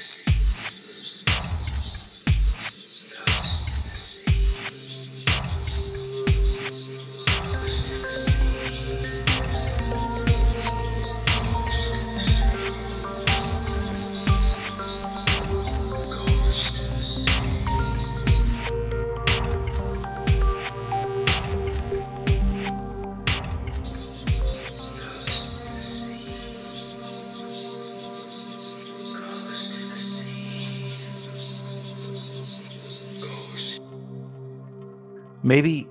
Yes. Maybe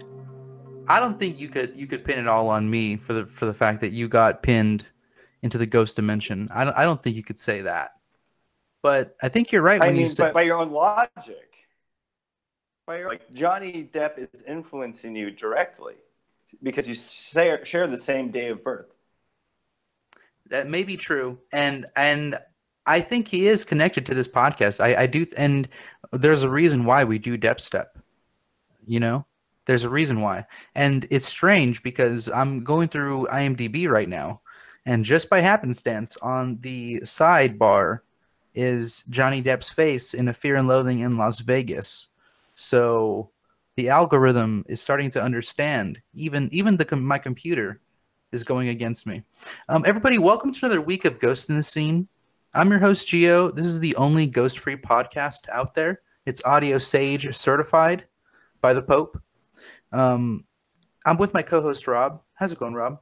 I don't think you could you could pin it all on me for the for the fact that you got pinned into the ghost dimension. I don't I don't think you could say that. But I think you're right I when mean, you say by, by your own logic, by your, like Johnny Depp is influencing you directly because you say, share the same day of birth. that may be true and and i think he is connected to this podcast i i do and there's a reason why we do depth step you know there's a reason why and it's strange because i'm going through imdb right now and just by happenstance on the sidebar is johnny depp's face in a fear and loathing in las vegas so the algorithm is starting to understand even even the my computer is going against me um, everybody, welcome to another week of Ghost in the Scene. I'm your host, Geo. This is the only ghost free podcast out there. It's Audio Sage certified by the Pope. Um, I'm with my co host, Rob. How's it going, Rob?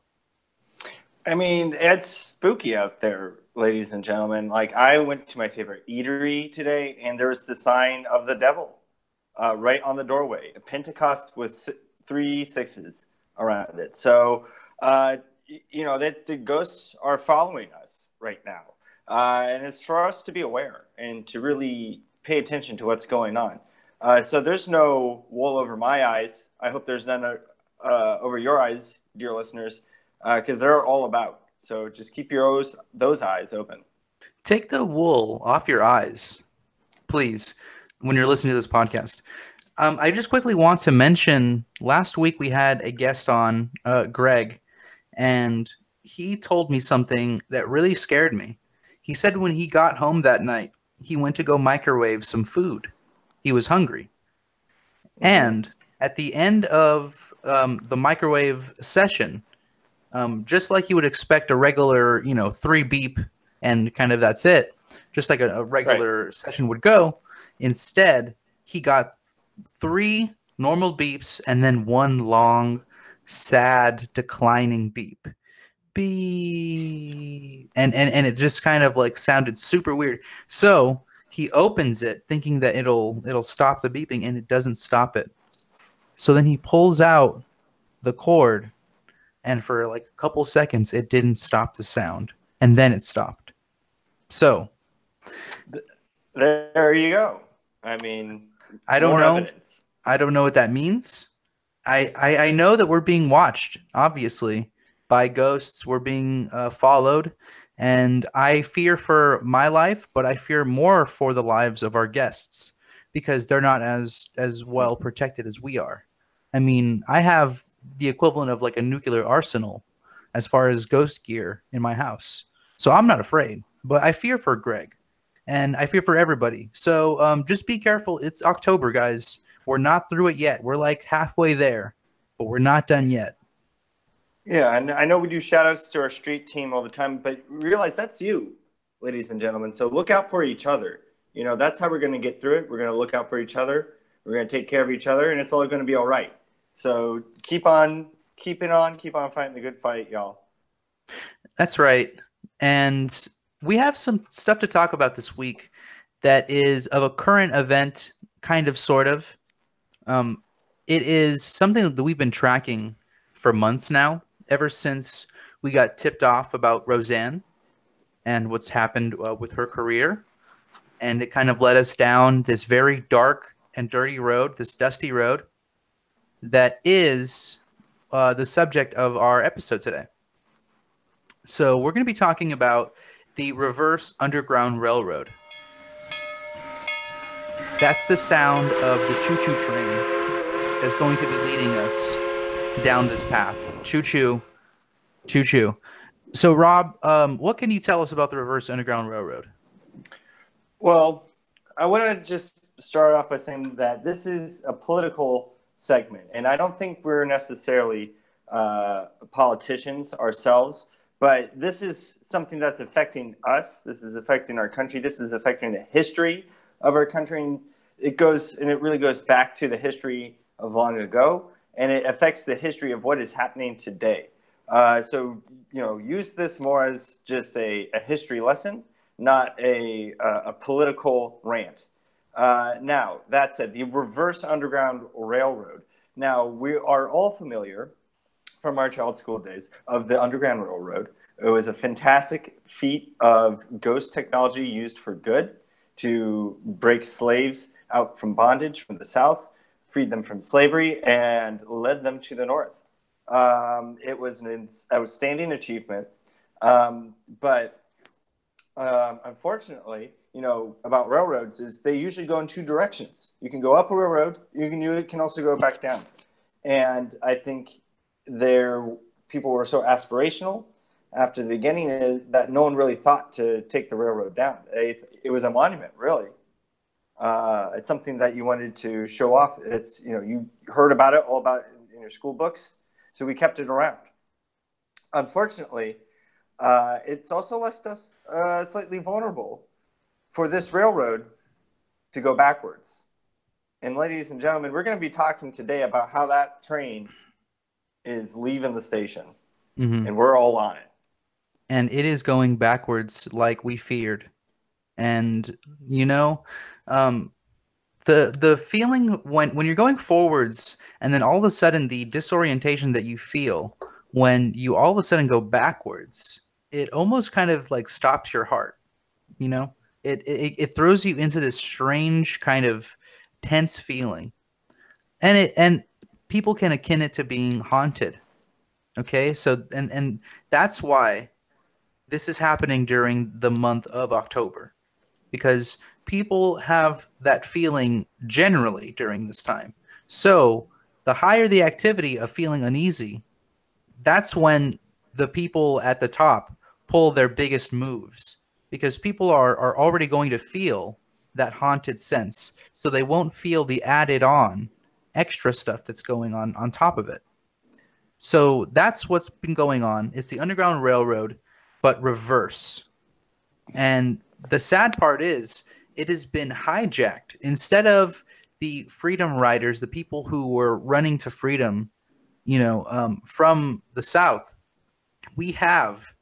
I mean, it's spooky out there, ladies and gentlemen. Like, I went to my favorite eatery today, and there was the sign of the devil uh, right on the doorway, a Pentecost with three sixes around it. So, uh, you know, that the ghosts are following us right now. Uh, and it's for us to be aware and to really pay attention to what's going on. Uh, so, there's no wool over my eyes. I hope there's none uh, over your eyes, dear listeners because they're all about. So just keep your those, those eyes open. Take the wool off your eyes, please, when you're listening to this podcast. Um, I just quickly want to mention last week we had a guest on, uh, Greg, and he told me something that really scared me. He said when he got home that night, he went to go microwave some food. He was hungry. And at the end of um, the microwave session, um, just like you would expect a regular, you know, three beep and kind of that's it, just like a, a regular session would go. Instead, he got three normal beeps and then one long, sad, declining beep. Beep. And, and, and it just kind of like sounded super weird. So he opens it thinking that it'll it'll stop the beeping and it doesn't stop it. So then he pulls out the cord and for like a couple seconds it didn't stop the sound and then it stopped so There you go. I mean, i don't know Evidence. i don't know what that means I, I i know that we're being watched obviously by ghosts we're being uh, followed and i fear for my life but i fear more for the lives of our guests because they're not as as well protected as we are. I mean i have the equivalent of like a nuclear arsenal as far as ghost gear in my house. So i'm not afraid but i fear for greg and i fear for everybody. So um, just be careful. It's october guys. We're not through it yet. We're like halfway there but we're not done yet Yeah, and I know we do shout outs to our street team all the time, but realize that's you, ladies and gentlemen. So look out for each other. You know, that's how we're going to get through it. We're going to look out for each other. We're going to take care of each other, and it's all going to be all right. So keep on keeping on, keep on fighting the good fight, y'all. That's right. And we have some stuff to talk about this week that is of a current event, kind of, sort of. Um, it is something that we've been tracking for months now, ever since we got tipped off about Roseanne and what's happened uh, with her career. And it kind of led us down this very dark and dirty road, this dusty road, that is uh, the subject of our episode today. So we're going to be talking about the reverse underground railroad. That's the sound of the choo-choo train that's going to be leading us down this path. Choo-choo, choo-choo. So, Rob, um, what can you tell us about the reverse underground railroad? Well, I want to just start off by saying that this is a political segment, and I don't think we're necessarily uh, politicians ourselves, but this is something that's affecting us. This is affecting our country. This is affecting the history of our country. And it goes, and it really goes back to the history of long ago, and it affects the history of what is happening today. Uh, so, you know, use this more as just a, a history lesson, not a, a, a political rant. Uh, now, that said, the reverse Underground Railroad. Now, we are all familiar from our child school days of the Underground Railroad. It was a fantastic feat of ghost technology used for good to break slaves out from bondage from the South, freed them from slavery, and led them to the North. Um, it was an outstanding achievement. Um, but um, unfortunately, you know, about railroads is they usually go in two directions. You can go up a railroad, you can you can also go back down. And I think there people were so aspirational after the beginning that no one really thought to take the railroad down. It, it was a monument, really. Uh, it's something that you wanted to show off. It's you know you heard about it all about in your school books, so we kept it around. Unfortunately, uh, it's also left us uh, slightly vulnerable for this railroad to go backwards. And ladies and gentlemen, we're going to be talking today about how that train is leaving the station, mm-hmm. and we're all on it. And it is going backwards like we feared. And you know, um, the the feeling when when you're going forwards, and then all of a sudden the disorientation that you feel when you all of a sudden go backwards, it almost kind of like stops your heart. You know, it, it it throws you into this strange kind of tense feeling. And it and people can akin it to being haunted okay? So and and that's why this is happening during the month of october because people have that feeling generally during this time. So the higher the activity of feeling uneasy that's when the people at the top pull their biggest moves because people are, are already going to feel that haunted sense. So they won't feel the added on extra stuff that's going on on top of it. So that's what's been going on. It's the underground railroad but reverse. And the sad part is it has been hijacked instead of the freedom riders the people who were running to freedom you know um, from the south we have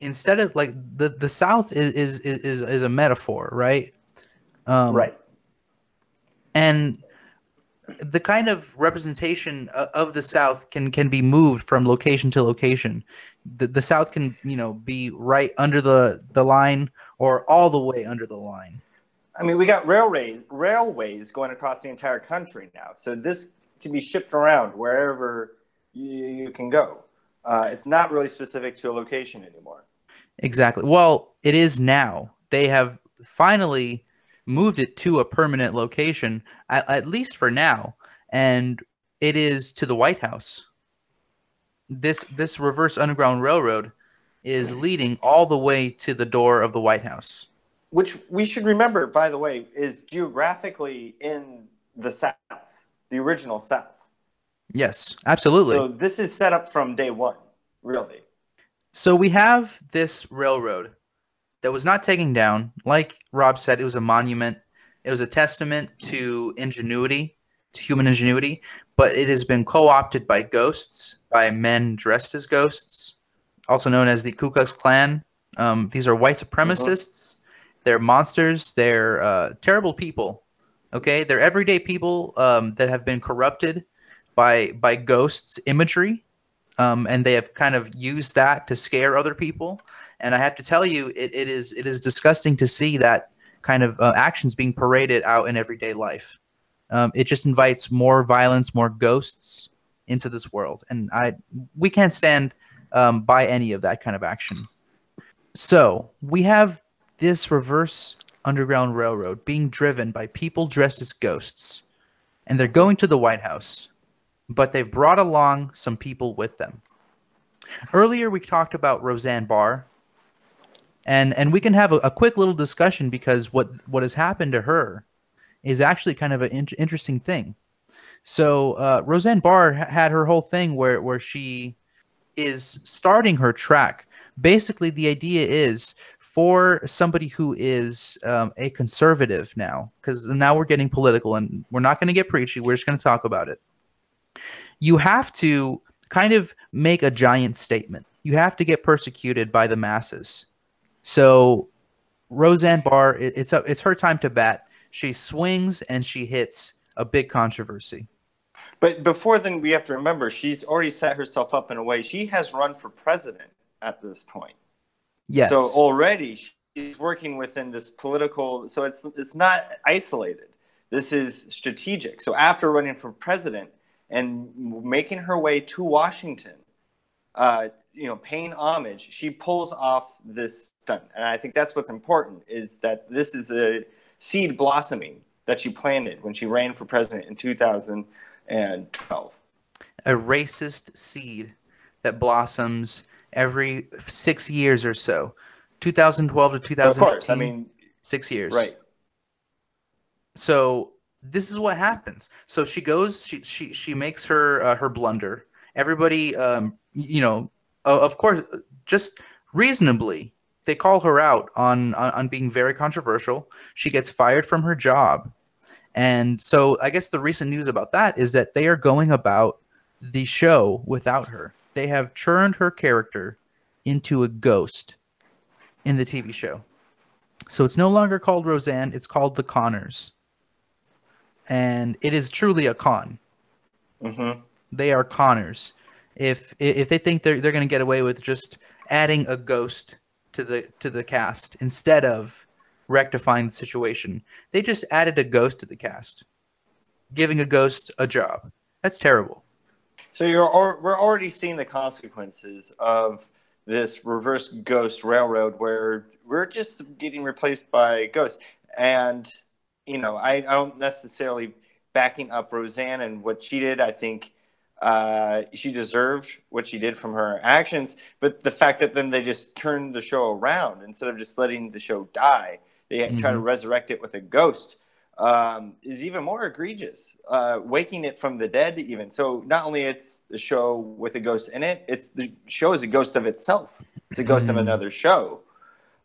instead of like the the South is is is is a metaphor, right? Um, right. And the kind of representation of the South can can be moved from location to location. The the South can you know be right under the the line or all the way under the line. I mean, we got railways railways going across the entire country now, so this can be shipped around wherever you, you can go. Uh, it's not really specific to a location anymore. Exactly. Well, it is now. They have finally moved it to a permanent location, at, at least for now, and it is to the White House. This this reverse underground railroad is leading all the way to the door of the White House. Which we should remember, by the way, is geographically in the South, the original South. Yes, absolutely. So this is set up from day one, really. So we have this railroad that was not taken down. Like Rob said, it was a monument. It was a testament to ingenuity, to human ingenuity, but it has been co-opted by ghosts, by men dressed as ghosts, also known as the Ku Klux Klan. Um, these are white supremacists. They're monsters. They're uh, terrible people. Okay, they're everyday people um, that have been corrupted by by ghosts imagery um, and they have kind of used that to scare other people. And I have to tell you, it, it is it is disgusting to see that kind of uh, actions being paraded out in everyday life. Um, it just invites more violence, more ghosts into this world, and I we can't stand um, by any of that kind of action. So we have this reverse underground railroad being driven by people dressed as ghosts, and they're going to the White House but they've brought along some people with them. Earlier, we talked about Roseanne Barr. and and we can have a, a quick little discussion because what what has happened to her is actually kind of an in- interesting thing. So uh, Roseanne Barr ha- had her whole thing where where she is starting her track. Basically, the idea is for somebody who is um, a conservative now, because now we're getting political and we're not going to get preachy. We're just going to talk about it. You have to kind of make a giant statement. You have to get persecuted by the masses. So Roseanne Barr, it, it's a, it's her time to bat. She swings and she hits a big controversy. But before then, we have to remember she's already set herself up in a way. She has run for president at this point. Yes. So already she's working within this political. So it's it's not isolated. This is strategic. So after running for president and making her way to Washington, uh, you know, paying homage, she pulls off this stunt, and I think that's what's important is that this is a seed blossoming that she planted when she ran for president in 2012. A racist seed that blossoms every six years or so. 2012 to 2015. Of course, I mean, six years. right. So this is what happens. So she goes, she she she makes her uh, her blunder. Everybody, um, you know, uh, of course, just reasonably, they call her out on, on on being very controversial. She gets fired from her job, and so I guess the recent news about that is that they are going about the show without her. They have churned her character into a ghost in the TV show. So it's no longer called Roseanne, it's called The Conners. And it is truly a con. Mm-hmm. They are Conners. If if they think they're they're going to get away with just adding a ghost to the to the cast instead of rectifying the situation, they just added a ghost to the cast, giving a ghost a job. That's terrible. So you're al- we're already seeing the consequences of this reverse ghost railroad where we're just getting replaced by ghosts. And you know, I, I don't necessarily backing up Roseanne and what she did. I think uh, she deserved what she did from her actions. But the fact that then they just turned the show around instead of just letting the show die, they try to resurrect it with a ghost. Um, is even more egregious, uh, waking it from the dead. Even so, not only it's the show with a ghost in it, it's the show is a ghost of itself. It's a ghost of Mm. another show.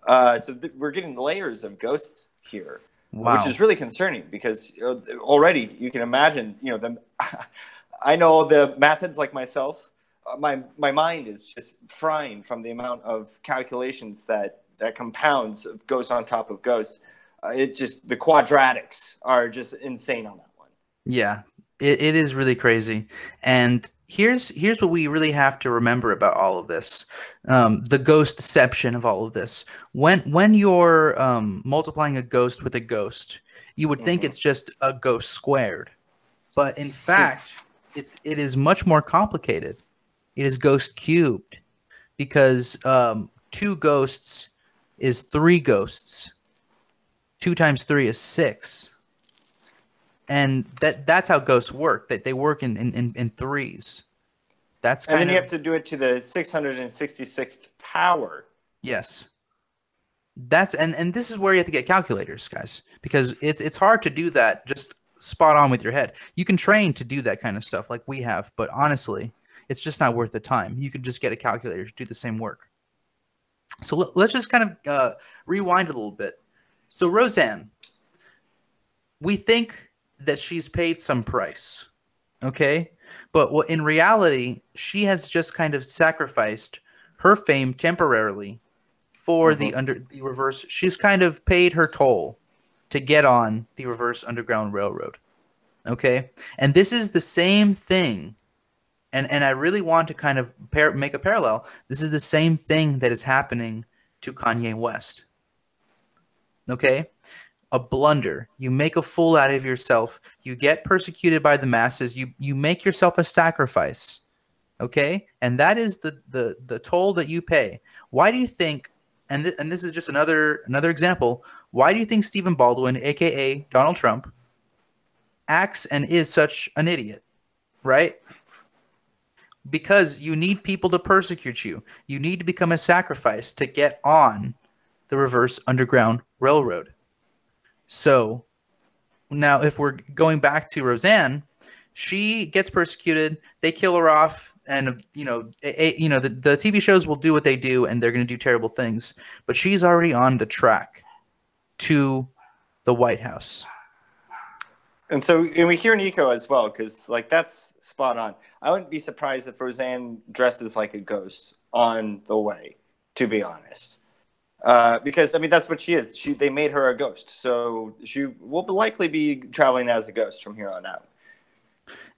Uh, so th- we're getting layers of ghosts here, Wow. which is really concerning because already you can imagine. You know, the I know the methods like myself. Uh, my my mind is just frying from the amount of calculations that that compounds of ghosts on top of ghosts. Uh, it just the quadratics are just insane on that one. Yeah, it, it is really crazy. And here's here's what we really have to remember about all of this: um, the ghost deception of all of this. When when you're um, multiplying a ghost with a ghost, you would think Mhm. it's just a ghost squared, but in fact, it's it is much more complicated. It is ghost cubed because um, two ghosts is three ghosts. Two times three is six and that that's how ghosts work. That they work in in, in, threes. That's And then you of have to do it to the 666th power. yes. That's and and this is where you have to get calculators guys because it's it's hard to do that just spot on with your head. You can train to do that kind of stuff like we have but honestly it's just not worth the time. You could just get a calculator to do the same work. So let, let's just kind of uh, rewind a little bit. So roseanne we think that she's paid some price okay? But what in reality she has just kind of sacrificed her fame temporarily for the mm-hmm. under the reverse she's kind of paid her toll to get on the reverse underground railroad okay? And this is the same thing and and i really want to kind of par- make a parallel this is the same thing that is happening to kanye west okay a blunder. You make a fool out of yourself. You get persecuted by the masses. You you make yourself a sacrifice okay? And that is the the the toll that you pay. Why do you think and th- and this is just another another example why do you think Stephen Baldwin aka Donald Trump acts and is such an idiot right? Because you need people to persecute you. You need to become a sacrifice to get on the reverse underground railroad. So now, if we're going back to Roseanne, she gets persecuted. They kill her off, and you know, a, you know, the, the TV shows will do what they do, and they're going to do terrible things. But she's already on the track to the White House. And so, and we hear Nico as well, because like that's spot on. I wouldn't be surprised if Roseanne dresses like a ghost on the way. To be honest, uh, because I mean that's what she is. She they made her a ghost, so she will likely be traveling as a ghost from here on out.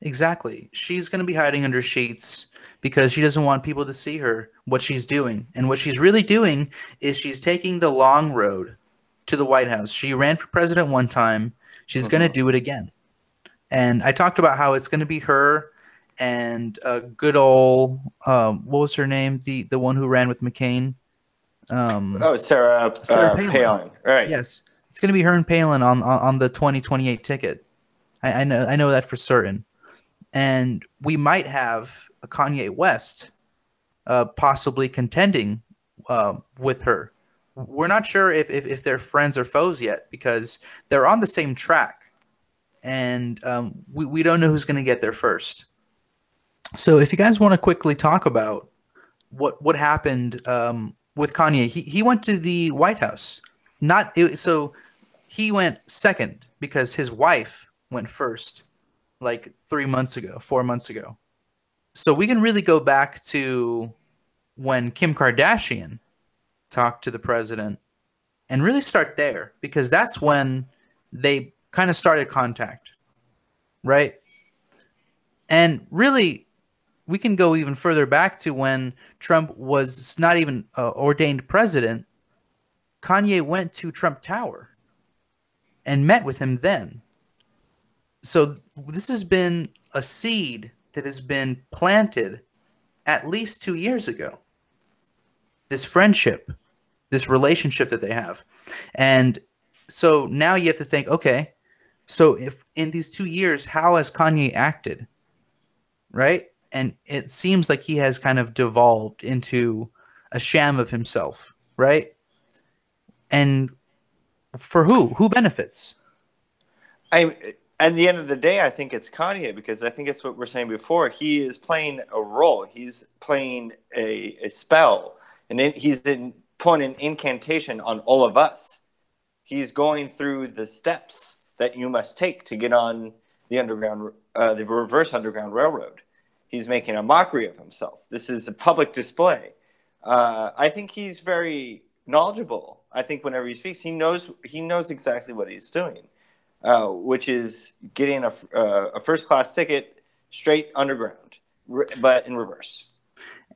Exactly. She's going to be hiding under sheets because she doesn't want people to see her what she's doing. And what she's really doing is she's taking the long road to the White House. She ran for president one time. She's going to mm-hmm. do it again. And I talked about how it's going to be her and a good old um, what was her name? The the one who ran with McCain. Um, oh, Sarah, uh, Sarah Palin. Palin. Right. Yes, it's going to be her and Palin on on, on the 2028 ticket. I, I, know I know that for certain. And we might have a Kanye West uh, possibly contending uh, with her. We're not sure if, if, if they're friends or foes yet because they're on the same track. And um, we, we don't know who's going to get there first. So if you guys want to quickly talk about what what happened um, with Kanye, he, he went to the White House. Not it, so he went second because his wife went first like three months ago, four months ago. So we can really go back to when Kim Kardashian talked to the president and really start there because that's when they kind of started contact, right? And really, we can go even further back to when Trump was not even uh, ordained president. Kanye went to Trump Tower and met with him then so this has been a seed that has been planted at least two years ago. This friendship, this relationship that they have. And so now you have to think okay, so if in these two years, how has Kanye acted? Right? And it seems like he has kind of devolved into a sham of himself, right? And for who? Who benefits? I at the end of the day, I think it's Kanye because I think it's what we're saying before. He is playing a role. He's playing a, a spell, and he's in, putting an incantation on all of us. He's going through the steps that you must take to get on the underground, uh, the reverse underground railroad. He's making a mockery of himself. This is a public display. Uh, I think he's very knowledgeable. I think whenever he speaks, he knows he knows exactly what he's doing uh, which is getting a, uh, a first class ticket straight underground, re- but in reverse.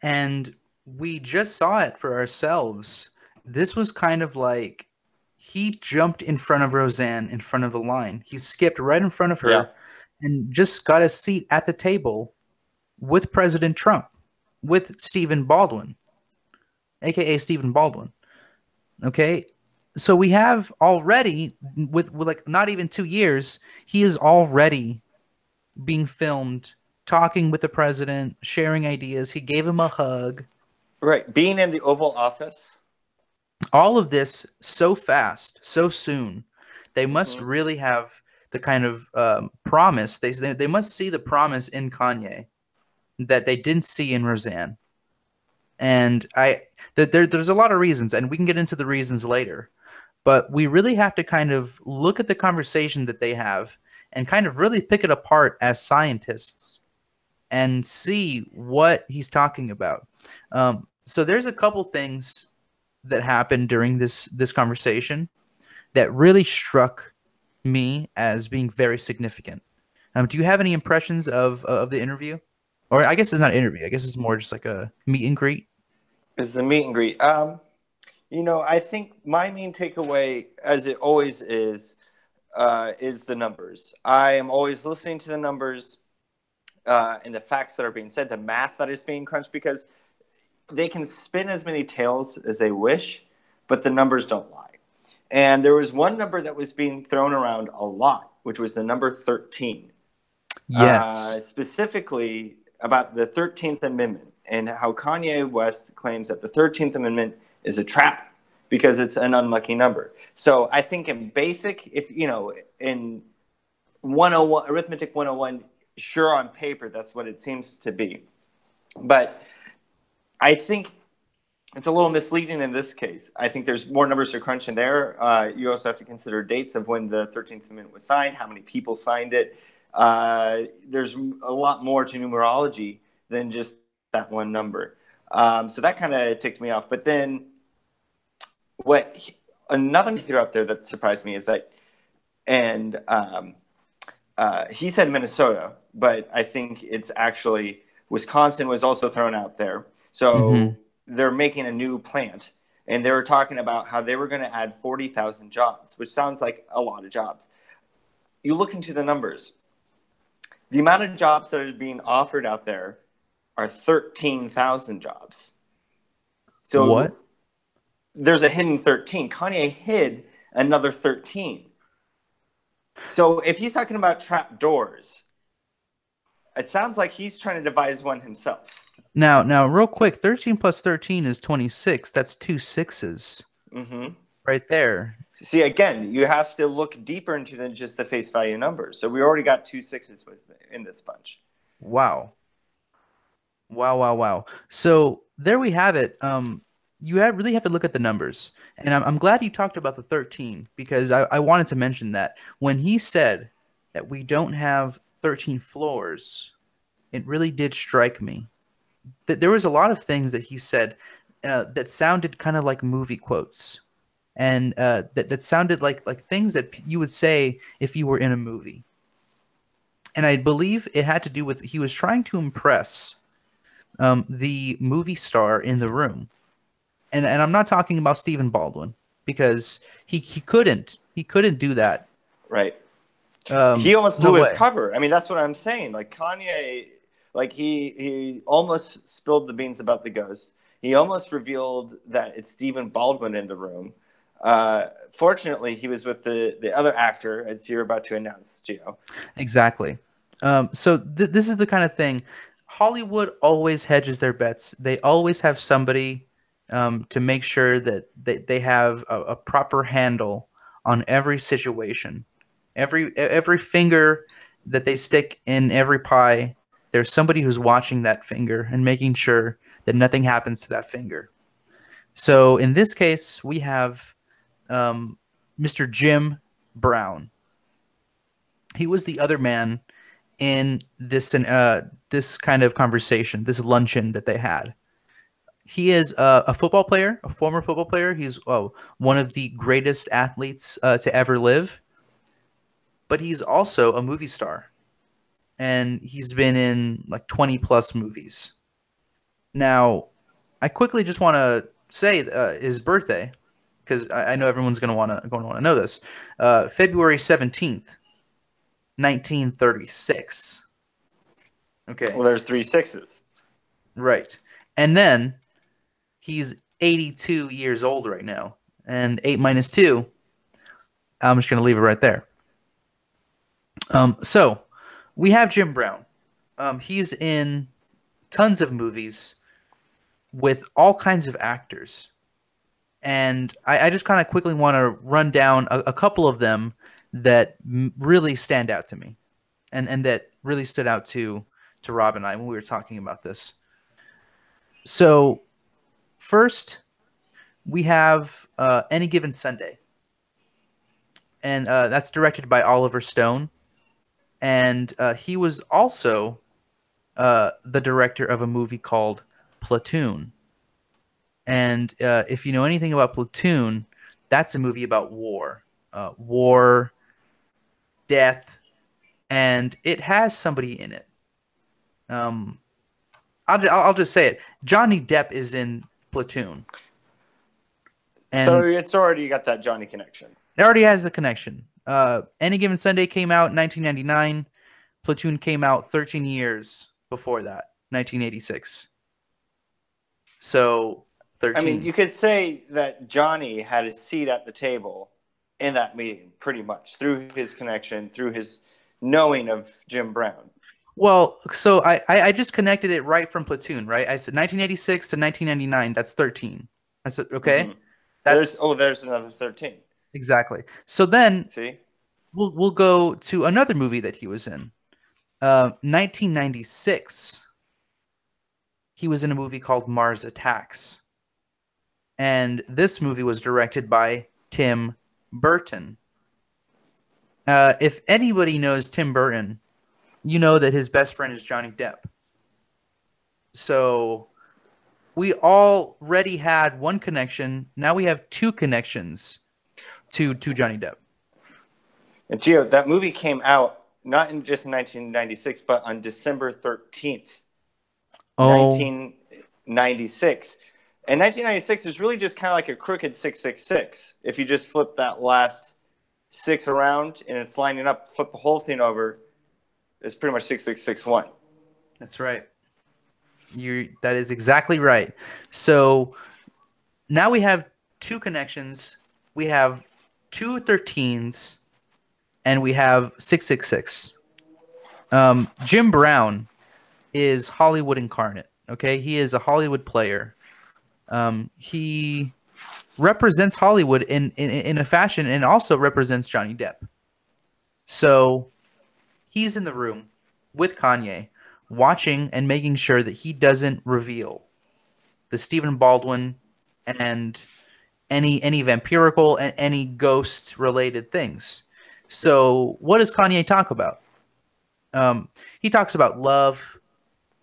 And we just saw it for ourselves. This was kind of like he jumped in front of Roseanne in front of the line. He skipped right in front of her yeah. and just got a seat at the table with President Trump, with Stephen Baldwin, aka Stephen Baldwin. Okay, so we have already with, with like not even two years he is already being filmed talking with the president sharing ideas. He gave him a hug. Right. Being in the oval office. All of this so fast so soon they must mm-hmm. really have the kind of um, promise. They, they must see the promise in kanye that they didn't see in roseanne and i there, there's a lot of reasons and we can get into the reasons later but we really have to kind of look at the conversation that they have and kind of really pick it apart as scientists and see what he's talking about. Um, so there's a couple things that happened during this this conversation that really struck me as being very significant. Um, do you have any impressions of of the interview? Or I guess it's not an interview. I guess it's more just like a meet and greet. Is the meet and greet. Um, you know, I think my main takeaway, as it always is, uh, is the numbers. I am always listening to the numbers uh, and the facts that are being said, the math that is being crunched, because they can spin as many tails as they wish, but the numbers don't lie. And there was one number that was being thrown around a lot, which was the number 13. Yes. Uh, specifically about the 13th Amendment and how Kanye West claims that the 13th Amendment is a trap because it's an unlucky number. So I think in basic, if you know, in 101 arithmetic 101, sure on paper that's what it seems to be. But I think it's a little misleading in this case. I think there's more numbers to crunch in there. Uh, you also have to consider dates of when the 13th Amendment was signed, how many people signed it. Uh, there's a lot more to numerology than just that one number. Um, so that kind of ticked me off. But then what he, another thing threw out there that surprised me is that, and um, uh, he said Minnesota, but I think it's actually Wisconsin was also thrown out there. So mm-hmm. they're making a new plant and they were talking about how they were going to add 40,000 jobs, which sounds like a lot of jobs. You look into the numbers. The amount of jobs that are being offered out there are 13,000 jobs. So what? There's a hidden 13. Kanye hid another 13. So if he's talking about trap doors, it sounds like he's trying to devise one himself. Now, now, real quick, 13 plus 13 is 26. That's two sixes. Mm-hmm. Right there. See, again, you have to look deeper into than just the face value numbers. So we already got two sixes with in this bunch. Wow. Wow, wow, wow. So there we have it. Um, you have, really have to look at the numbers. And I'm, I'm glad you talked about the 13 because I, I wanted to mention that. When he said that we don't have 13 floors, it really did strike me. That there was a lot of things that he said uh, that sounded kind of like movie quotes, and uh, that that sounded like like things that you would say if you were in a movie. And I believe it had to do with he was trying to impress um, the movie star in the room and and I'm not talking about Stephen Baldwin because he he couldn't he couldn't do that. Right. Um, he almost blew no his cover. I mean, that's what I'm saying. Like Kanye, like he he almost spilled the beans about the ghost. He almost revealed that it's Stephen Baldwin in the room. Uh, fortunately, he was with the the other actor, as you're about to announce, Gio. Exactly. Um, so th- this is the kind of thing. Hollywood always hedges their bets. They always have somebody um, to make sure that they, they have a, a, proper handle on every situation. Every every finger that they stick in every pie, there's somebody who's watching that finger and making sure that nothing happens to that finger. So in this case, we have um, Mr. Jim Brown. He was the other man in this uh, this kind of conversation, this luncheon that they had he is a, a, football player, a former football player. He's oh, one of the greatest athletes uh, to ever live. But he's also a movie star, and he's been in like twenty plus movies. Now, I quickly just want to say uh, his birthday because I, I, know everyone's going to want to going to want to know this. Uh, February seventeenth, nineteen thirty six. Okay. Well, there's three sixes. Right. And then he's 82 years old right now. And 8 minus 2, I'm just going to leave it right there. Um, so we have Jim Brown. Um, he's in tons of movies with all kinds of actors. And I, I just kind of quickly want to run down a, a, couple of them that really stand out to me and, and that really stood out to, to Rob and I when we were talking about this. So First, we have uh, Any Given Sunday. And uh, that's directed by Oliver Stone. And uh, he was also uh, the director of a movie called Platoon. And uh, if you know anything about Platoon, that's a movie about war. Uh, war, death, and it has somebody in it. Um, I'll, I'll just say it. Johnny Depp is in Platoon. And so it's already got that Johnny connection. It already has the connection. Uh, Any Given Sunday came out in 1999. Platoon came out 13 years before that, 1986. So 13. I mean, you could say that Johnny had a seat at the table in that meeting, pretty much through his connection, through his knowing of Jim Brown. Well, so I, I just connected it right from Platoon, right? I said 1986 to 1999. That's 13. I said okay. Mm-hmm. That's There's oh, there's another thirteen. exactly. So then See, we'll we'll go to another movie that he was in. Uh, 1996. He was in a movie called Mars Attacks. And this movie was directed by Tim Burton. Uh, if anybody knows Tim Burton, you know that his best friend is Johnny Depp. So we already had one connection. Now we have two connections to to Johnny Depp. and Gio, that movie came out not in just in 1996, but on December 13th, Oh, 1996. And 1996 is really just kind of like a crooked 666. If you just flip that last six around and it's lining up, flip the whole thing over, it's pretty much 6661. That's right. You that is exactly right. So now we have two connections. We have two 13s and we have 666. Um, Jim Brown is Hollywood incarnate. Okay, he is a Hollywood player. Um, he represents Hollywood in, in in a fashion and also represents Johnny Depp. So he's in the room with Kanye, watching and making sure that he doesn't reveal the Stephen Baldwin and any any vampirical and any ghost related things. So what does Kanye talk about? Um, he talks about love.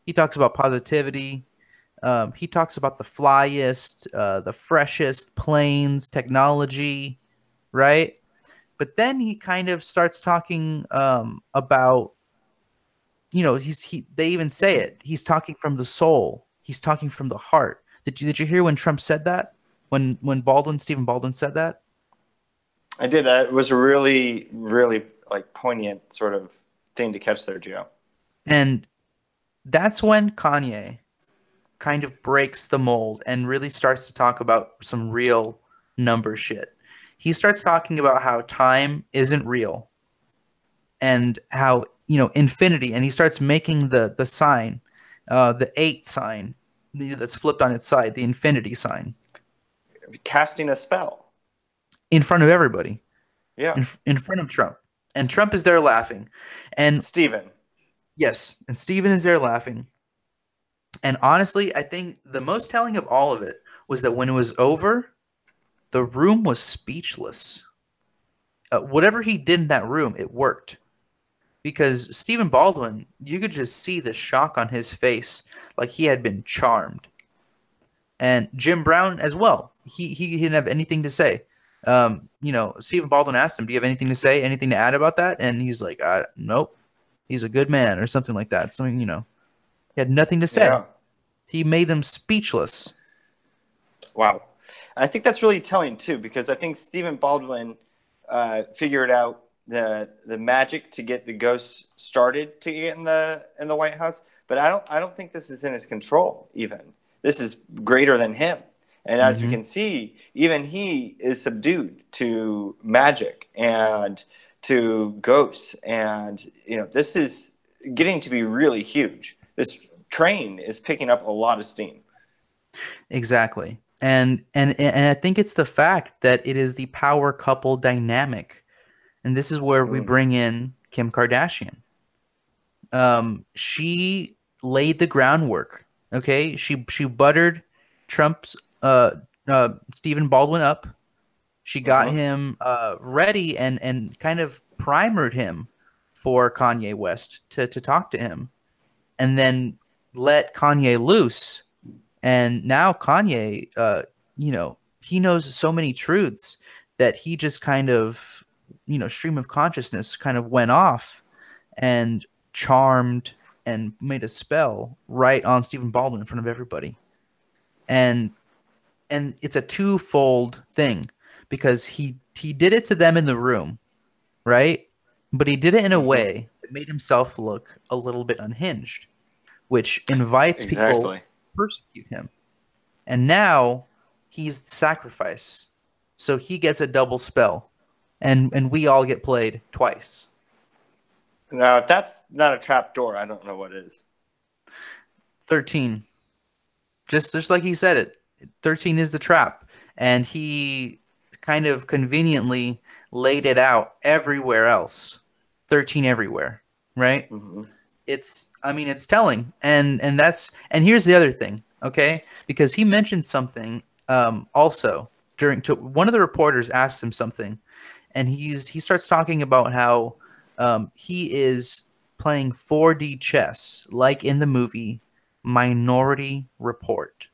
He talks about positivity. Um, he talks about the flyest, uh, the freshest planes, technology, right? But then he kind of starts talking um, about, you know, he's he. They even say it. He's talking from the soul. He's talking from the heart. Did you did you hear when Trump said that? When when Baldwin, Stephen Baldwin said that? I did that. Was a really, really like poignant sort of thing to catch there, Gio. And that's when Kanye kind of breaks the mold and really starts to talk about some real number shit. He starts talking about how time isn't real and how, you know, infinity and he starts making the the sign, uh the 8 sign you know, that's flipped on its side, the infinity sign Casting a spell. in front of everybody, Yeah. in, in front of Trump. And Trump is there laughing. And Stephen. Yes, and Stephen is there laughing. And honestly, I think the most telling of all of it was that when it was over, the room was speechless. Uh, whatever he did in that room, it worked. Because Stephen Baldwin, you could just see the shock on his face, like he had been charmed. And Jim Brown as well. He he didn't have anything to say. Um, you know, Stephen Baldwin asked him, "Do you have anything to say? Anything to add about that?" And he's like, uh, "Nope." he's a good man or something like that. Something you know, he had nothing to say. Yeah. He made them speechless. Wow. I think that's really telling too, because I think Stephen Baldwin uh, figured out the the magic to get the ghosts started to get in the in the White House. But I don't I don't think this is in his control. Even this is greater than him. And as Mhm. we can see, even he is subdued to magic and to ghosts. And you know, this is getting to be really huge. This train is picking up a lot of steam. Exactly. And and and I think it's the fact that it is the power couple dynamic. And this is where we Mm. bring in Kim Kardashian. Um she laid the groundwork. Okay? She she buttered Trump's uh uh Stephen Baldwin up. She got Mhm. him uh ready and and kind of primered him for Kanye West to to talk to him. And then let Kanye loose and now Kanye, uh, you know, he knows so many truths that he just kind of, you know, stream of consciousness kind of went off and charmed and made a spell right on Stephen Baldwin in front of everybody. And and it's a twofold thing because he he did it to them in the room, right? But he did it in a Mhm. way that made himself look a little bit unhinged, which invites people Exactly. persecute him. And now he's the sacrifice. So he gets a double spell. And and we all get played twice. Now, if that's not a trap door, I don't know what is. 13. Just just like he said it. 13 is the trap. and he kind of conveniently laid it out everywhere else 13 everywhere right hmm it's i mean it's telling. And and that's and here's the other thing okay? Because he mentioned something um also during to one of the reporters asked him something and he's he starts talking about how um he is playing 4d chess like in the movie minority report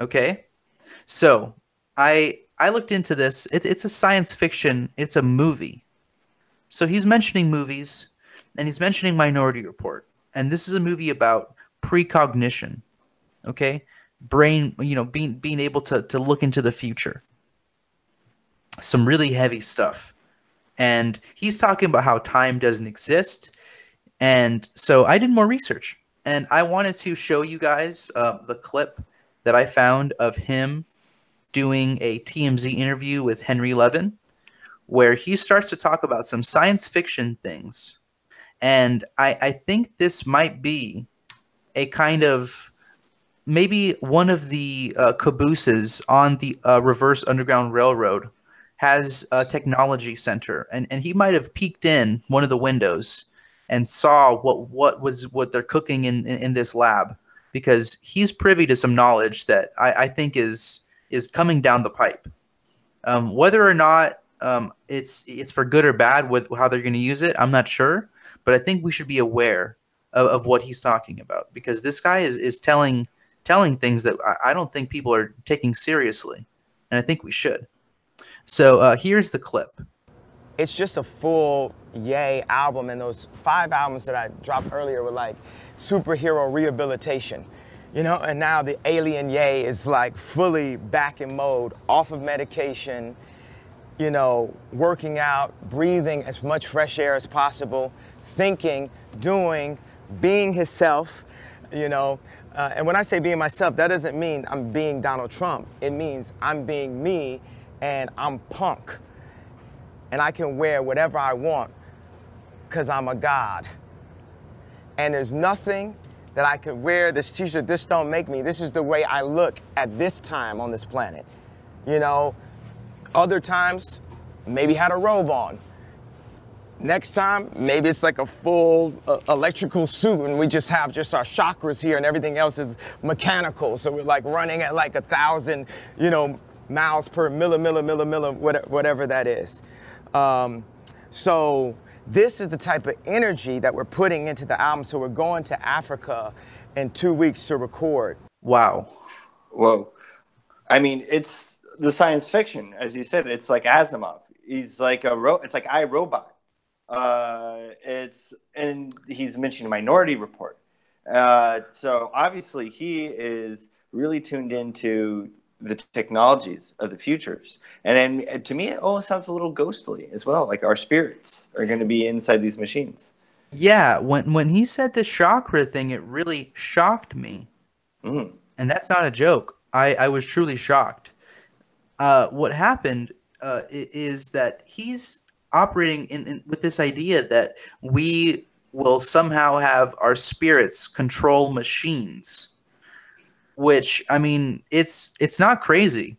okay? So i i looked into this. It, it's a science fiction it's a movie. So he's mentioning movies and he's mentioning Minority Report. And this is a movie about precognition. Okay? Brain, you know, being being able to to look into the future. Some really heavy stuff. And he's talking about how time doesn't exist. And so I did more research and I wanted to show you guys uh, the clip that I found of him doing a TMZ interview with Harvey Levin, where he starts to talk about some science fiction things and I, I think this might be a kind of maybe one of the uh, cabooses on the uh, reverse underground railroad has a technology center. And, and he might have peeked in one of the windows and saw what what was what they're cooking in, in, in this lab because he's privy to some knowledge that I, I think is is coming down the pipe. Um, whether or not um, it's it's for good or bad with how they're going to use it i'm not sure but I think we should be aware of, of what he's talking about because this guy is, is telling telling things that I, I don't think people are taking seriously, and I think we should. So uh, here's the clip. it's just a full Yay album, and those five albums that I dropped earlier were like superhero rehabilitation, you know. And now the Alien Yay is like fully back in mode, off of medication, you know, working out, breathing as much fresh air as possible, thinking, doing, being himself, you know. Uh, and when I say being myself, that doesn't mean I'm being Donald Trump. It means I'm being me, and I'm punk and I can wear whatever I want because I'm a god. And there's nothing that I could wear this t-shirt, this don't make me. This is the way I look at this time on this planet. You know, other times, maybe had a robe on. Next time, maybe it's like a full uh, electrical suit and we just have just our chakras here and everything else is mechanical. So we're like running at like a thousand, you know, miles per milli, milli, milli, milli, what- whatever that is. Um, so this is the type of energy that we're putting into the album. So we're going to Africa in two weeks to record. Wow. Whoa. I mean, it's the science fiction, as you said. It's like Asimov. He's like a ro- It's like iRobot. Uh, it's and he's mentioning a Minority Report. Uh, so obviously, he is really tuned into the technologies of the futures. And then to me, it almost sounds a little ghostly as well. Like our spirits are going to be inside these machines. Yeah, when when he said the chakra thing, it really shocked me, Mm. and that's not a joke. I I was truly shocked. Uh, what happened uh, is that he's operating in, in with this idea that we will somehow have our spirits control machines, which I mean, it's it's not crazy.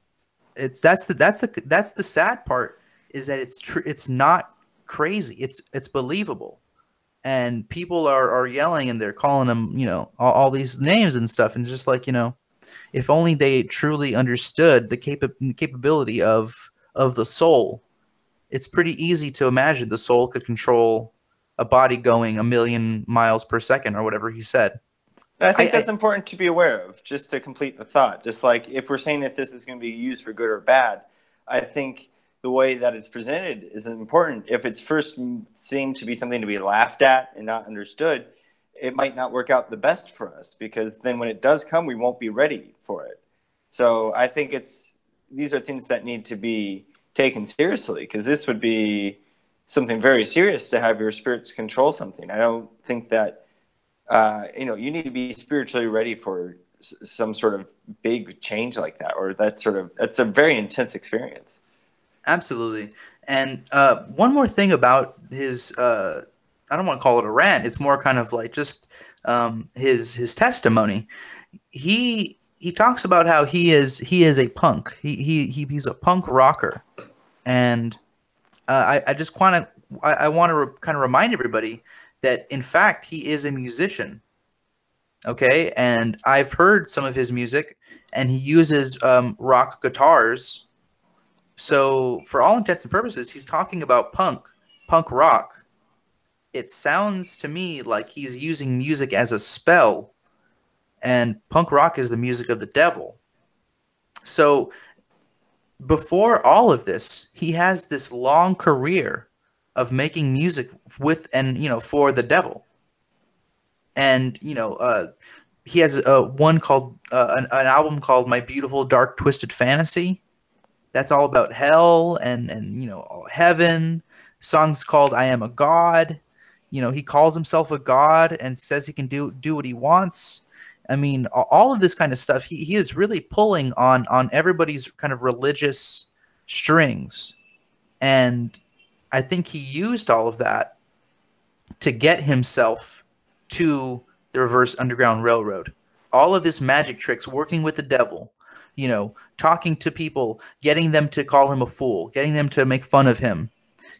It's that's the that's the that's the sad part is that it's true. It's not crazy. It's it's believable and people are, are yelling and they're calling them, you know, all, all these names and stuff. And just like, you know, if only they truly understood the capa- capability of of the soul, it's pretty easy to imagine the soul could control a body going a million miles per second or whatever he said. I think I- that's important to be aware of, just to complete the thought. Just like if we're saying if this is going to be used for good or bad, I think the way that it's presented is important. If it's first seemed to be something to be laughed at and not understood, it might not work out the best for us because then when it does come, we won't be ready for it. So I think it's these are things that need to be taken seriously because this would be something very serious to have your spirits control something. I don't think that uh, you know you need to be spiritually ready for s- some sort of big change like that, or that sort of that's a very intense experience. Absolutely. And uh, one more thing about his, uh, I don't want to call it a rant. It's more kind of like just um, his his testimony. He he talks about how he is he is a punk. He he, he he's a punk rocker, and uh, I I just want to I, I want to re- kind of remind everybody that in fact he is a musician. Okay, and I've heard some of his music, and he uses um, rock guitars. So for all intents and purposes, he's talking about punk, punk rock. It sounds to me like he's using music as a spell and punk rock is the music of the devil. So before all of this, he has this long career of making music with and you know for the devil. And you know, uh, he has a one called uh, an, an album called My Beautiful Dark Twisted Fantasy. That's all about hell and and you know heaven. Songs called I Am a God. You know, he calls himself a god and says he can do do what he wants I mean, all of this kind of stuff. He, he is really pulling on on everybody's kind of religious strings, and I think he used all of that to get himself to the reverse underground railroad. All of his magic tricks, working with the devil, you know, talking to people, getting them to call him a fool, getting them to make fun of him,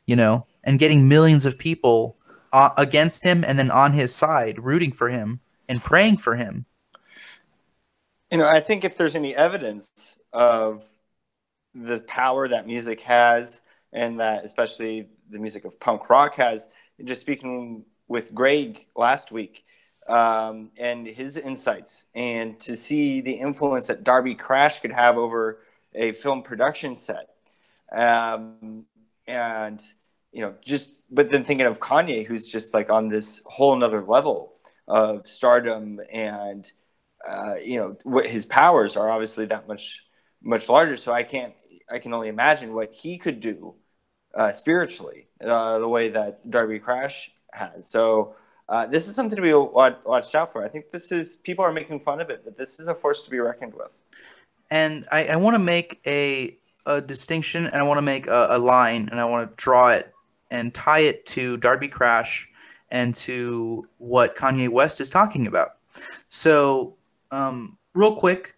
you know, and getting millions of people uh, against him and then on his side, rooting for him and praying for him you know, I think if there's any evidence of the power that music has, and that especially the music of punk rock has, just speaking with Greg last week um, and his insights, and to see the influence that Darby Crash could have over a film production set, um, and you know, just but then thinking of Kanye, who's just like on this whole nother level of stardom and uh, you know, what his powers are obviously that much much larger. So I can't, I can only imagine what he could do uh, spiritually, uh, the way that Darby Crash has. So uh, this is something to be watched out for. I think this is people are making fun of it, but this is a force to be reckoned with. And I, I want to make a a distinction, and I want to make a, a line, and I want to draw it and tie it to Darby Crash and to what Kanye West is talking about. So um, real quick,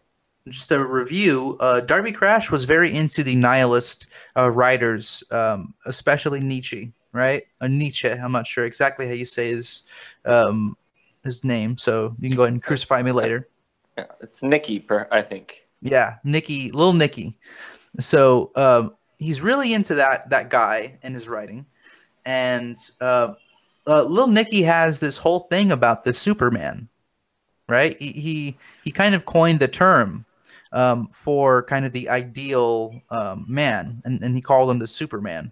just a review. Uh, Darby Crash was very into the nihilist uh, writers, um, especially Nietzsche, right? Uh, Nietzsche. I'm not sure exactly how you say his um, his name, so you can go ahead and crucify me later. Yeah, it's Nicky, I think. Yeah, Nicky, little Nicky. So um, he's really into that that guy and his writing, and uh, uh, little Nicky has this whole thing about the Superman right? He he, he kind of coined the term um, for kind of the ideal um, man, and, and he called him the Superman.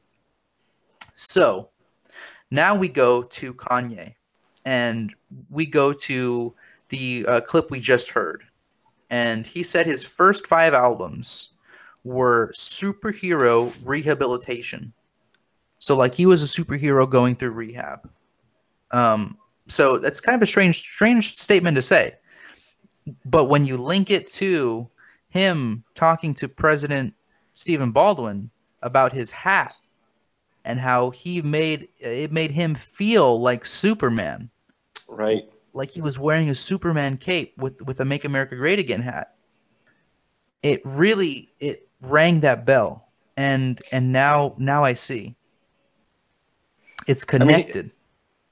So now we go to Kanye, and we go to the uh, clip we just heard, and he said his first five albums were superhero rehabilitation. So like he was a superhero going through rehab. Um, so that's kind of a strange strange statement to say. But when you link it to him talking to President Stephen Baldwin about his hat and how he made it made him feel like Superman. Right. Like he was wearing a Superman cape with with a Make America Great Again hat. It really it rang that bell. And and now now I see. It's connected. I mean,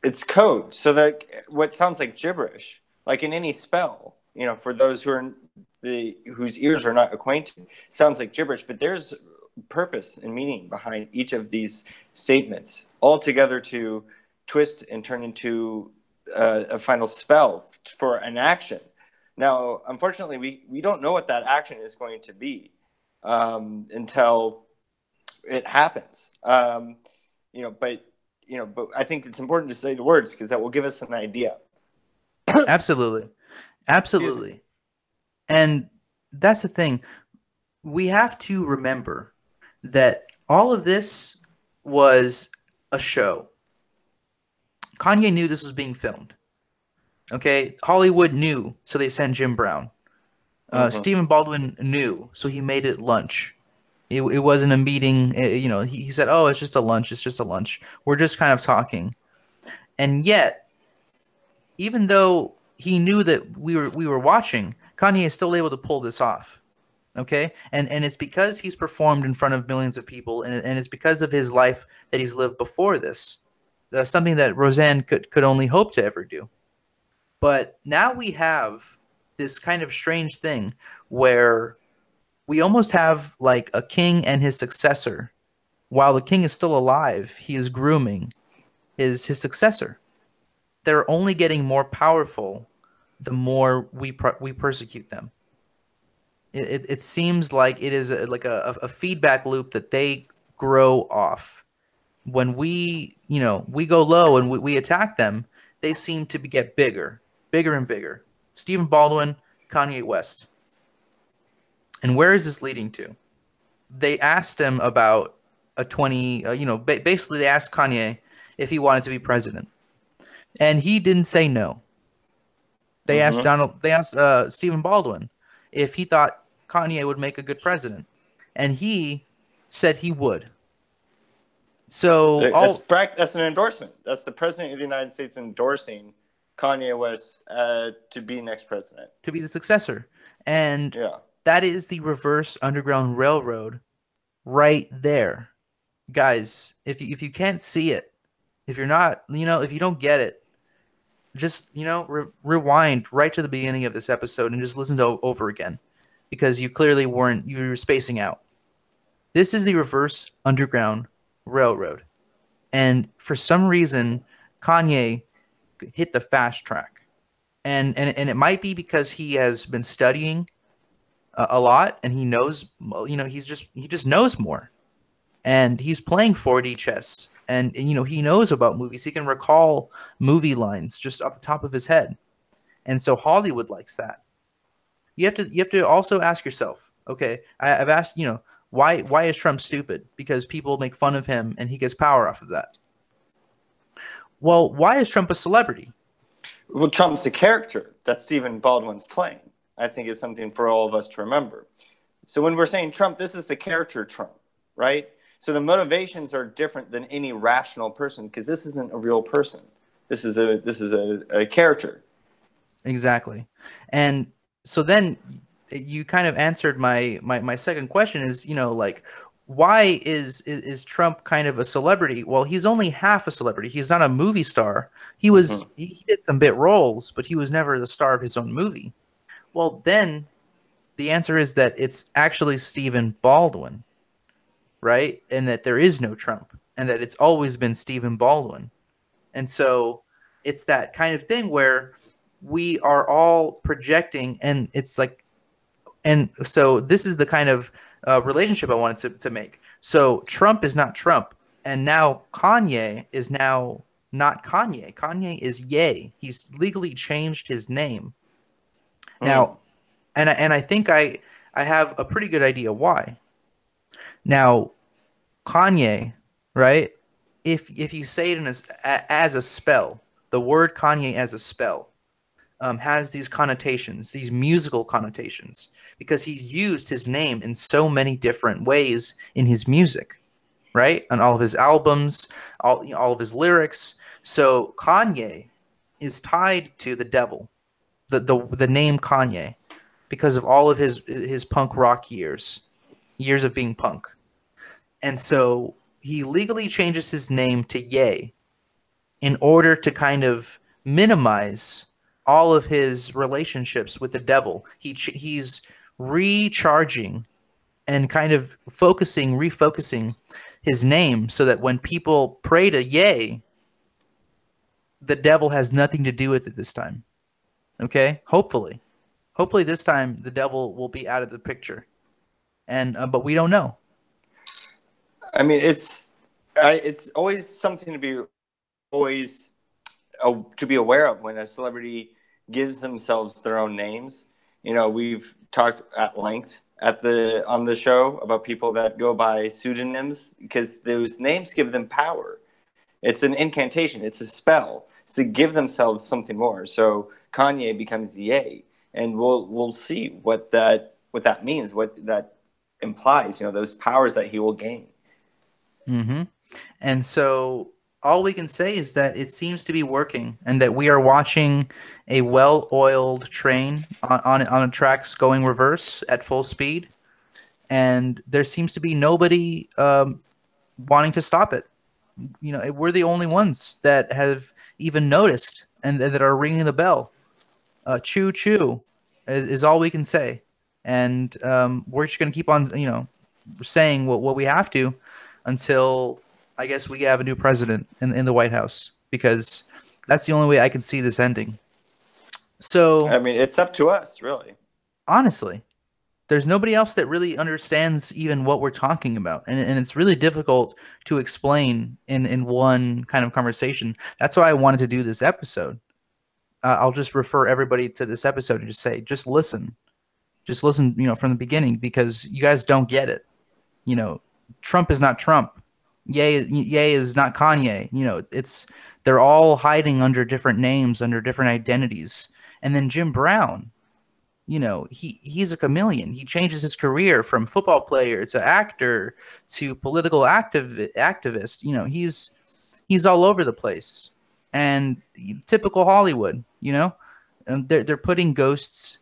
it's code. So that what sounds like gibberish, like in any spell, you know, for those who are the whose ears are not acquainted, sounds like gibberish. But there's purpose and meaning behind each of these statements, all together to twist and turn into a, a final spell for an action. Now, unfortunately, we, we don't know what that action is going to be um, until it happens. Um, you know, but you know, but I think it's important to say the words because that will give us an idea. Absolutely. Absolutely. And that's the thing. We have to remember that all of this was a show. Kanye knew this was being filmed. Okay, Hollywood knew, so they sent Jim Brown. Uh, mm-hmm. Stephen Baldwin knew, so he made it lunch. It, it wasn't a meeting. It, eh, you know, he, he said, "Oh, it's just a lunch. It's just a lunch. We're just kind of talking." And yet, even though he knew that we were we were watching. Kanye is still able to pull this off. Okay, and and it's because he's performed in front of millions of people, and and it's because of his life that he's lived before this. Uh, something that Roseanne could could only hope to ever do. But now we have this kind of strange thing where we almost have like a king and his successor. While the king is still alive, he is grooming his his successor. They're only getting more powerful the more we we persecute them. It, it, it seems like it is a, like a, a feedback loop that they grow off. When we, you know, we go low and we, we attack them, they seem to be, get bigger, bigger and bigger. Stephen Baldwin, Kanye West. And where is this leading to? They asked him about a 20, uh, you know, ba- basically they asked Kanye if he wanted to be president. And he didn't say no. They mm-hmm. asked Donald, they asked uh, Stephen Baldwin if he thought Kanye would make a good president. And he said he would. So that's, all, that's an endorsement. That's the president of the United States endorsing Kanye West uh, to be next president, to be the successor, and yeah. That is the reverse Underground Railroad, right there, guys. If you, if you can't see it, if you're not, you know, if you don't get it, just you know, re- rewind right to the beginning of this episode and just listen to over again, because you clearly weren't you were spacing out. This is the reverse Underground Railroad, and for some reason, Kanye hit the fast track, and and and it might be because he has been studying a, a lot and he knows, you know, he's just he just knows more, and he's playing 4D chess, and you know he knows about movies. He can recall movie lines just off the top of his head, and so Hollywood likes that. You have to you have to also ask yourself, okay, I, I've asked, you know, why why is Trump stupid? Because people make fun of him and he gets power off of that. Well, why is Trump a celebrity? Well, Trump's a character that Stephen Baldwin's playing. I think is something for all of us to remember. So when we're saying Trump, this is the character Trump, right? So the motivations are different than any rational person because this isn't a real person. This is a this is a, a character. Exactly. And so then you kind of answered my, my my second question is, you know, like why is, is, is Trump kind of a celebrity? Well, he's only half a celebrity. He's not a movie star. He was mm-hmm. he did some bit roles, but he was never the star of his own movie. Well, then the answer is that it's actually Stephen Baldwin, right? And that there is no Trump, and that it's always been Stephen Baldwin. And so it's that kind of thing where we are all projecting, and it's like, and so this is the kind of uh, relationship I wanted to, to make. So Trump is not Trump, and now Kanye is now not Kanye. Kanye is Ye. He's legally changed his name. Mm. Now, and and I think I I have a pretty good idea why. Now, Kanye, right? If if you say it in as a spell, the word Kanye as a spell, um, has these connotations, these musical connotations, because he's used his name in so many different ways in his music, right? On all of his albums, all, all of his lyrics. So Kanye is tied to the devil, the, the, the name Kanye, because of all of his, his punk rock years, years of being punk. And so he legally changes his name to Ye in order to kind of minimize all of his relationships with the devil. He he's recharging and kind of focusing, refocusing his name so that when people pray to Yay, the devil has nothing to do with it this time. Okay? Hopefully. Hopefully this time the devil will be out of the picture. And uh, but we don't know. I mean, it's I, it's always something to be always uh, to be aware of when a celebrity gives themselves their own names. You know, we've talked at length at the on the show about people that go by pseudonyms because those names give them power. It's an incantation. It's a spell. It's to give themselves something more. So Kanye becomes Ye, and we'll we'll see what that what that means, what that implies. You know, those powers that he will gain. Hmm. And so all we can say is that it seems to be working, and that we are watching a well-oiled train on on, on tracks going reverse at full speed, and there seems to be nobody um, wanting to stop it. You know, we're the only ones that have even noticed and that are ringing the bell. Uh, choo choo is, is all we can say, and um, we're just going to keep on, you know, saying what what we have to until I guess we have a new president in in the White House because that's the only way I can see this ending. So I mean, it's up to us, really. Honestly, there's nobody else that really understands even what we're talking about, and and it's really difficult to explain in in one kind of conversation. That's why I wanted to do this episode. Uh, I'll just refer everybody to this episode and just say, just listen, just listen, you know, from the beginning because you guys don't get it. You know, Trump is not Trump. Yay, yay is not Kanye. You know, it's they're all hiding under different names, under different identities. And then Jim Brown, you know, he he's a chameleon. He changes his career from football player to actor to political active activist. You know, he's he's all over the place. And typical Hollywood, you know, and they're they're putting ghosts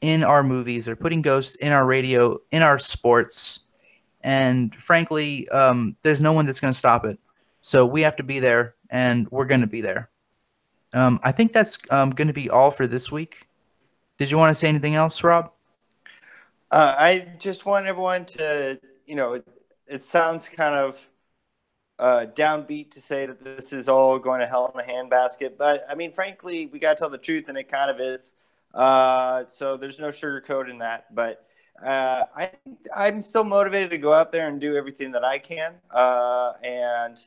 in our movies. They're putting ghosts in our radio, in our sports and frankly, um, there's no one that's going to stop it. So we have to be there, and we're going to be there. Um, I think that's um, going to be all for this week. Did you want to say anything else, Rob? Uh, I just want everyone to, you know, it, it sounds kind of downbeat to say that this is all going to hell in a handbasket, but I mean, frankly, we got to tell the truth, and it kind of is. Uh, so there's no sugarcoat in that, but uh, I I'm still motivated to go out there and do everything that I can. Uh, and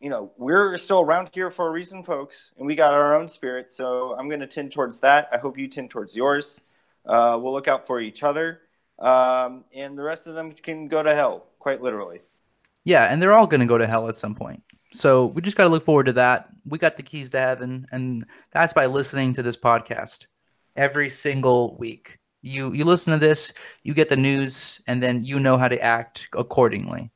you know, we're still around here for a reason, folks, and we got our own spirit. So I'm going to tend towards that. I hope you tend towards yours. Uh, we'll look out for each other, um, and the rest of them can go to hell, quite literally. Yeah, and they're all going to go to hell at some point. So we just got to look forward to that. We got the keys to heaven, and that's by listening to this podcast every single week you you listen to this you get the news and then you know how to act accordingly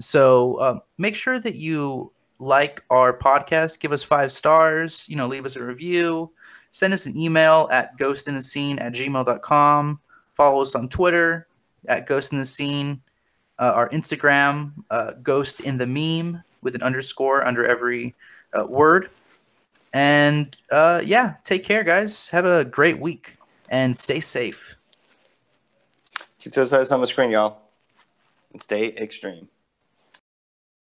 so uh, make sure that you like our podcast give us five stars you know leave us a review send us an email at ghostinthescene at gmail.com follow us on twitter at ghost in the scene uh, our instagram uh, ghost in the meme with an underscore under every uh, word and uh, yeah take care guys have a great week and stay safe. Keep those eyes on the screen, y'all, and stay extreme.